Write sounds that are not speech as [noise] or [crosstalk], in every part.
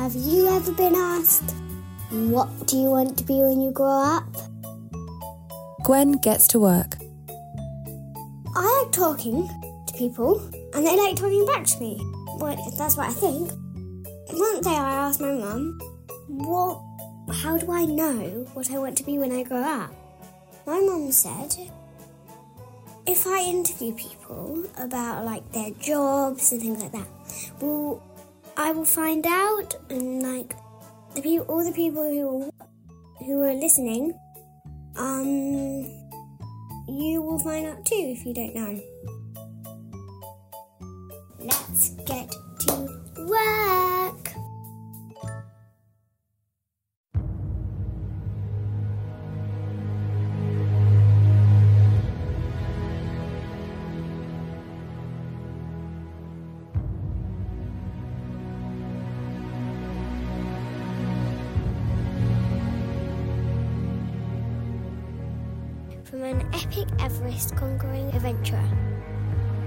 Have you ever been asked, What do you want to be when you grow up? Gwen gets to work. I like talking to people, and they like talking back to me. Well, that's what I think. One day I asked my mum, What? How do I know what I want to be when I grow up? My mum said, if I interview people about like their jobs and things like that, well, I will find out, and like the people, all the people who who are listening, um, you will find out too if you don't know. From an epic Everest conquering adventurer,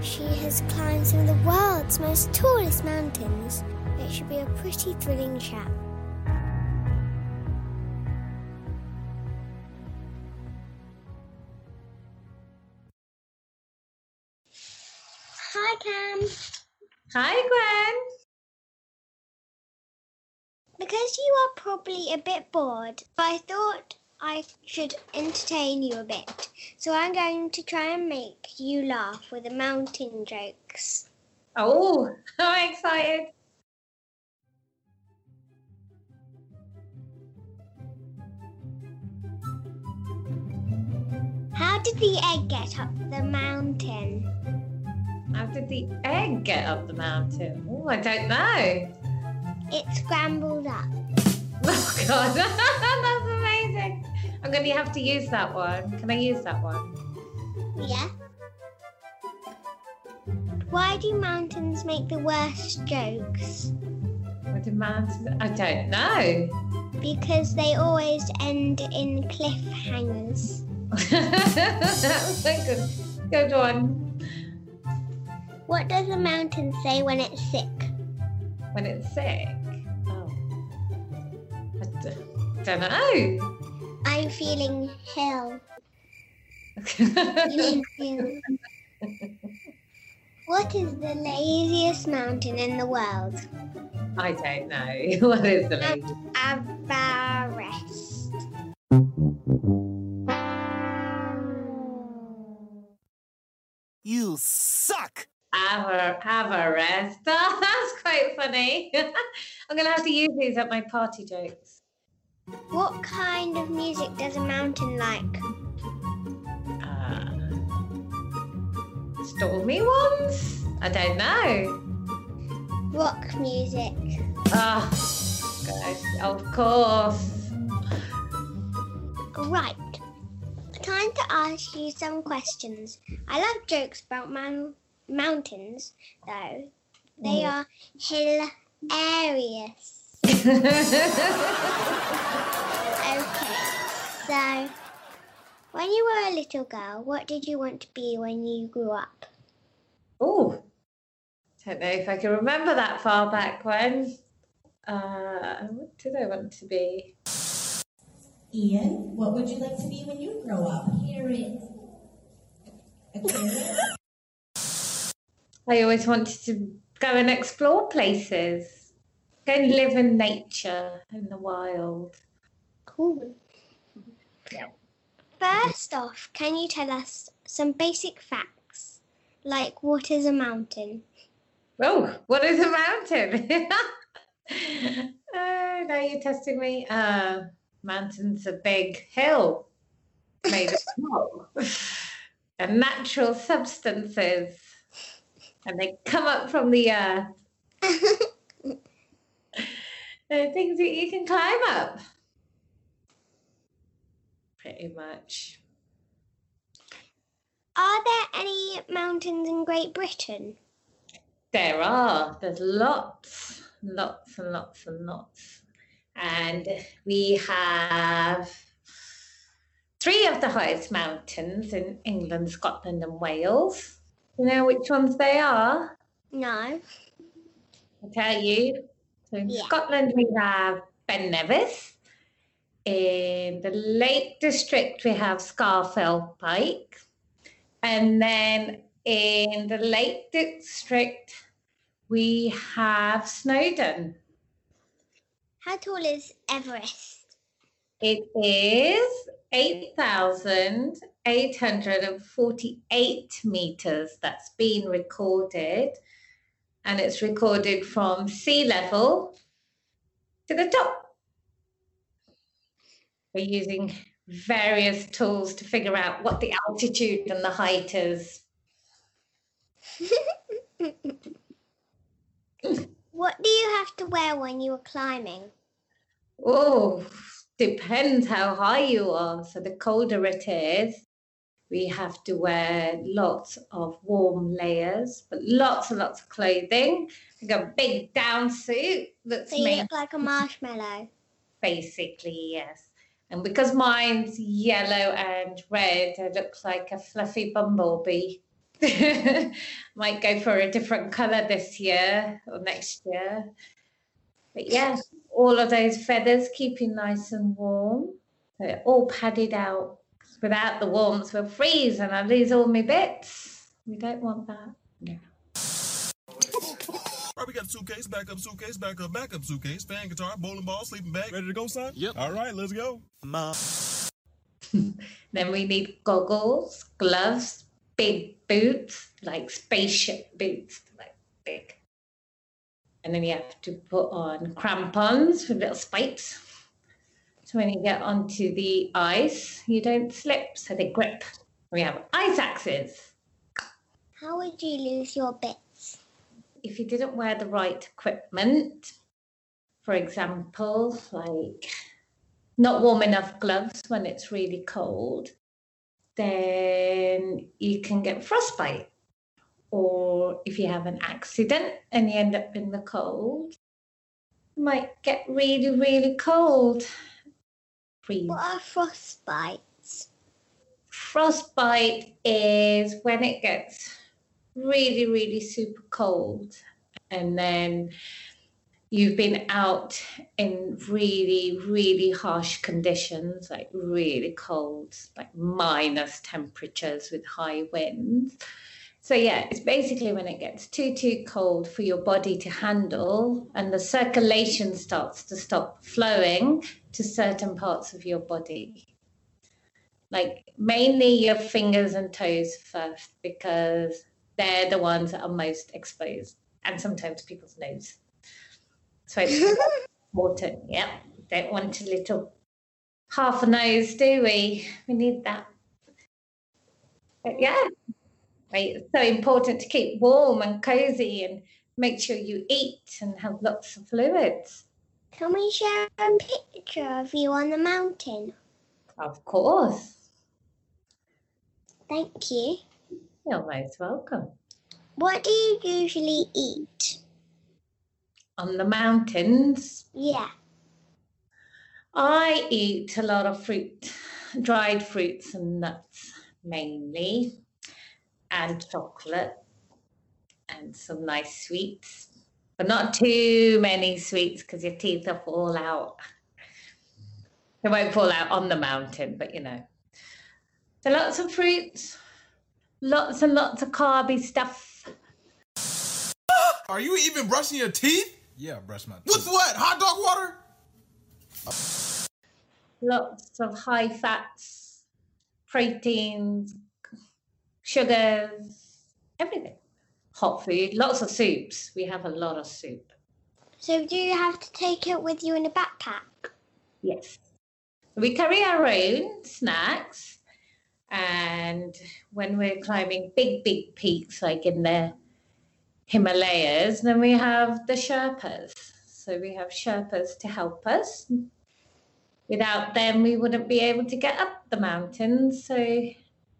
she has climbed some of the world's most tallest mountains. It should be a pretty thrilling chat. Hi, Kam. Hi, Gwen. Because you are probably a bit bored, I thought I should entertain you a bit. So I'm going to try and make you laugh with the mountain jokes. Oh, [laughs] I'm excited. How did the egg get up the mountain? How did the egg get up the mountain? Oh, I don't know. It scrambled up. [laughs] Oh, God. [laughs] Going to have to use that one. Can I use that one? Yeah. Why do mountains make the worst jokes? What did mountains? I don't know. Because they always end in cliffhangers. That's [laughs] a good, good one. What does a mountain say when it's sick? When it's sick. Oh. I d- don't know. I'm feeling hell. [laughs] Feeling hill. What is the laziest mountain in the world? I don't know. [laughs] What is the name? Everest. You suck! Have a, have a rest. Oh, [laughs] that's quite funny. I'm going to have to use these at my party jokes. What kind of music does a mountain like? Uh, stormy ones? I don't know. Rock music. Oh, gosh, of course. Right. Time to ask you some questions. I love jokes about man- mountains, though. They Mm. are hilarious. Okay, so when you were a little girl, what did you want to be when you grew up? Oh, don't know if I can remember that far back when. Uh, what did I want to be? Ian, what would you like to be when you grow up? Parrot. A parrot? I always wanted to go and explore places, go and live in nature, in the wild. Cool. First off, can you tell us some basic facts? Like, what is a mountain? Oh, what is a mountain? [laughs] oh, now you're testing me. Uh, mountain's a big hill made of [laughs] rock and natural substances, and they come up from the earth. [laughs] They're things that you can climb up. Pretty much. Are there any mountains in Great Britain? There are. There's lots, lots and lots and lots. And we have three of the highest mountains in England, Scotland, and Wales. Do you know which ones they are? No. I'll tell you. So in Yeah. Scotland, we have Ben Nevis. In the Lake District, we have Scafell Pike. And then in the Lake District, we have Snowdon. How tall is Everest? It is 8,848 meters that's been recorded. And it's recorded from sea level to the top. We're using various tools to figure out what the altitude and the height is. [laughs] What do you have to wear when you are climbing? Oh, depends how high you are. So the colder it is, we have to wear lots of warm layers, but lots and lots of clothing. Like a big down suit that's So you made look like a marshmallow. basically, yes. And because mine's yellow and red, it looks like a fluffy bumblebee. [laughs] Might go for a different colour this year or next year. But yeah, all of those feathers keeping nice and warm. They're all padded out. 'Cause Without the warmth, we'll freeze and I lose all my bits. We don't want that. No. All right, we got a suitcase, backup suitcase, backup, backup suitcase, fan, guitar, bowling ball, sleeping bag. Ready to go, son? Yep. All right, let's go. [laughs] Then we need goggles, gloves, big boots, like spaceship boots, like big. And then you have to put on crampons with little spikes. So when you get onto the ice, you don't slip, so they grip. We have ice axes. How would you lose your bits? If you didn't wear the right equipment, for example, like not warm enough gloves when it's really cold, then you can get frostbite. Or if you have an accident and you end up in the cold, you might get really, really cold. Freeze. What are frostbites? Frostbite is when it gets really, really super cold, and then you've been out in really, really harsh conditions, like really cold, like minus temperatures with high winds. So, yeah, it's basically when it gets too, too cold for your body to handle, and the circulation starts to stop flowing to certain parts of your body. Like mainly your fingers and toes first because they're the ones that are most exposed and sometimes people's nose. So it's [laughs] important. Yeah don't want a little half a nose do we? We need that. But yeah right, it's so important to keep warm and cozy and make sure you eat and have lots of fluids Can we share a picture of you on the mountain? of course Thank you. you're most welcome What do you usually eat? on the mountains Yeah. I eat a lot of fruit, dried fruits and nuts mainly, and chocolate, and some nice sweets, but not too many sweets because your teeth will fall out. They won't fall out on the mountain, but you know. So lots of fruits, lots and lots of carby stuff. Are you even brushing your teeth? Yeah, brush my teeth. With what? Hot dog water? lots of high fats, proteins, sugars, everything. Hot food, lots of soups. We have a lot of soup. So do you have to take it with you in a backpack? Yes. We carry our own snacks. And when we're climbing big, big peaks like in the Himalayas, then we have the Sherpas. So we have Sherpas to help us. Without them, we wouldn't be able to get up the mountains. So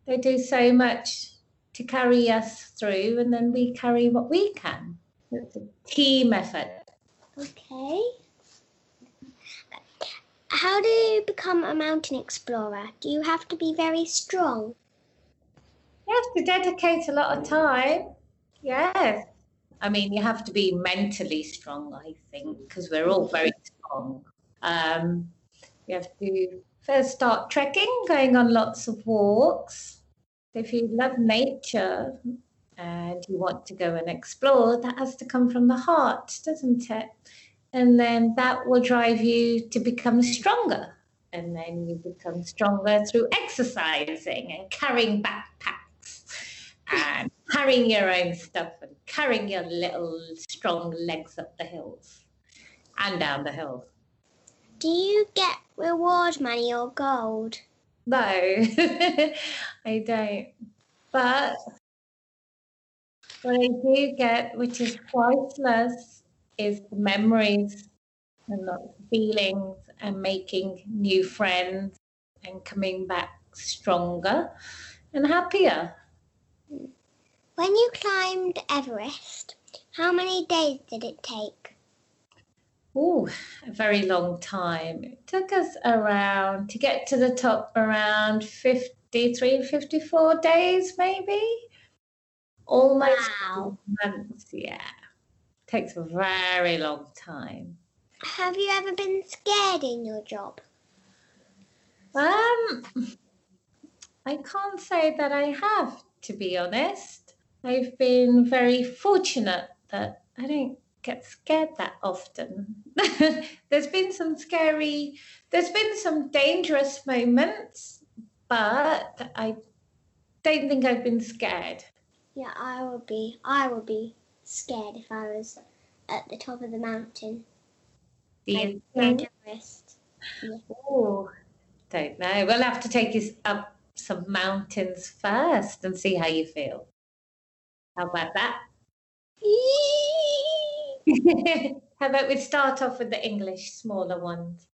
they do so much to carry us through, and then we carry what we can. It's a team effort. Okay. How do you become a mountain explorer? Do you have to be very strong? You have to dedicate a lot of time. Yes. I mean, you have to be mentally strong, I think, because we're all very strong. Um, you have to first start trekking, going on lots of walks. If you love nature and you want to go and explore, that has to come from the heart, doesn't it? And then that will drive you to become stronger. And then you become stronger through exercising and carrying backpacks and [laughs] carrying your own stuff and carrying your little strong legs up the hills and down the hills. Do you get reward money or gold? No, [laughs] I don't. But what I do get, which is priceless, is the memories and feelings and making new friends and coming back stronger and happier. When you climbed Everest, how many days did it take? Oh, a very long time. It took us around to get to the top around 53, 54 days, maybe. Almost Wow. months, yeah. Takes a very long time. Have you ever been scared in your job? Um, I can't say that I have, to be honest. I've been very fortunate that I don't get scared that often. [laughs] there's been some scary, there's been some dangerous moments, but I don't think I've been scared. Yeah, I would be. I would be scared if I was at the top of the mountain. Do you Like think? Mount Everest. Oh, don't know. We'll have to take you up some mountains first and see how you feel. How about that? [laughs] how about we start off with the English smaller ones?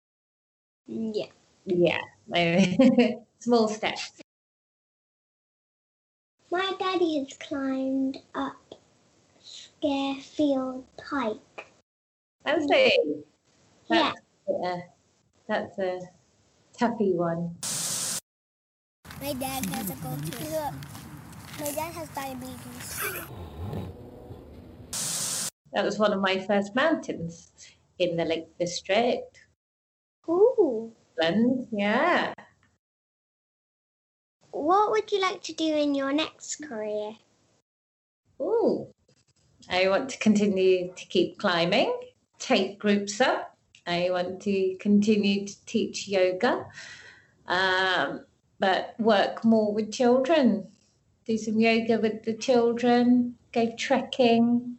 yeah. Yeah, [laughs] small steps. My daddy has climbed up Scarefield Pike. That's it. Yeah. That's, a, that's a toughy one. My dad has a go to. My dad has diabetes. That was one of my first mountains in the Lake District. Ooh. And yeah, What would you like to do in your next career? Ooh, I want to continue to keep climbing, take groups up. I want to continue to teach yoga, um, but work more with children. Do some yoga with the children, go trekking,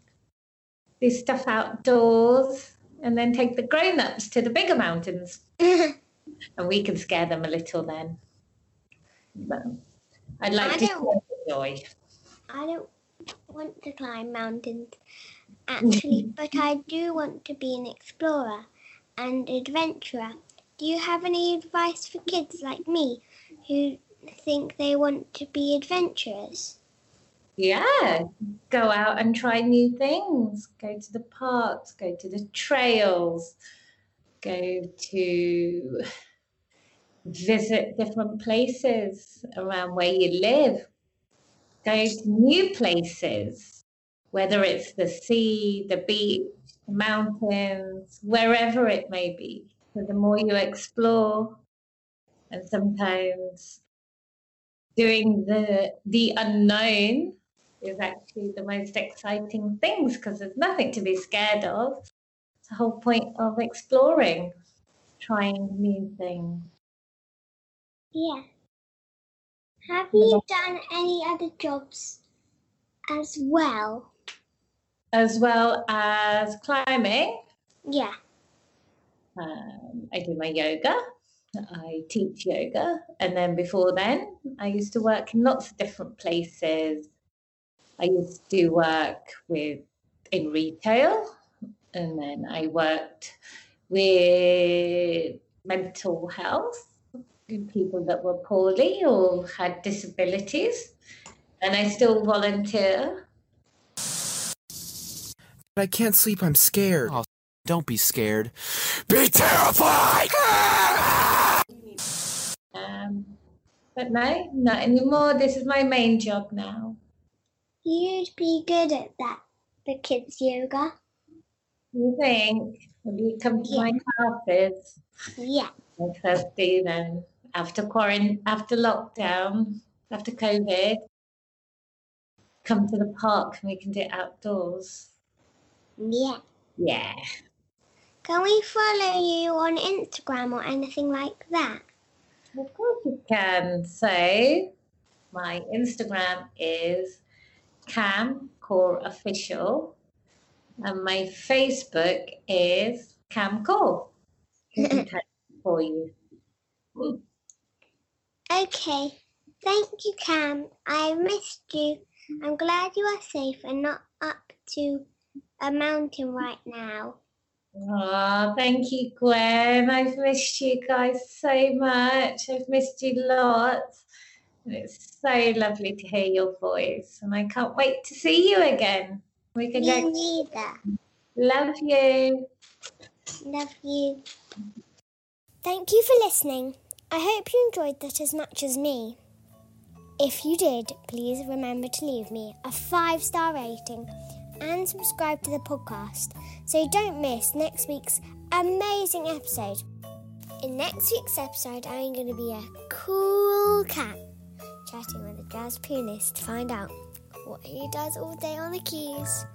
do stuff outdoors, and then take the grown ups to the bigger mountains. [laughs] And we can scare them a little then. But I'd like I to enjoy. I don't want to climb mountains mm-hmm. actually, but I do want to be an explorer and adventurer. Do you have any advice for kids like me who think they want to be adventurers? Yeah, go out and try new things. Go to the parks, go to the trails, go to visit different places around where you live. Go to new places, whether it's the sea, the beach, the mountains, wherever it may be. So the more you explore, and sometimes doing the the unknown is actually the most exciting things because there's nothing to be scared of. It's the whole point of exploring, trying new things. Yeah. Have you done any other jobs as well? As well as climbing, Yeah. um, I do my yoga. I teach yoga. And then before then, I used to work in lots of different places. I used to work with in retail, and then I worked with mental health, with people that were poorly or had disabilities. And I still volunteer. But I can't sleep, I'm scared. Oh, don't be scared. Be terrified! Um, but no, not anymore. This is my main job now. You'd be good at that the kids yoga. You think? Will you come to my classes? Yeah. Let's do then. After quarantine, after lockdown, after COVID, come to the park and we can do it outdoors. Yeah. Yeah. Can we follow you on Instagram or anything like that? Of course you can. So my Instagram is Kam Kaur Official, and my Facebook is Kam Kaur. [laughs] for you. Okay. Thank you, Kam. I missed you. I'm glad you are safe and not up to a mountain right now. Oh, thank you, Gwen. I've missed you guys so much. I've missed you lots. It's so lovely to hear your voice. And I can't wait to see you again. We can Me go. neither. Love you. Love you. Thank you for listening. I hope you enjoyed that as much as me. If you did, please remember to leave me a five star rating and subscribe to the podcast so you don't miss next week's amazing episode. In next week's episode, I'm going to be a cool cat chatting with a jazz pianist to find out what he does all day on the keys.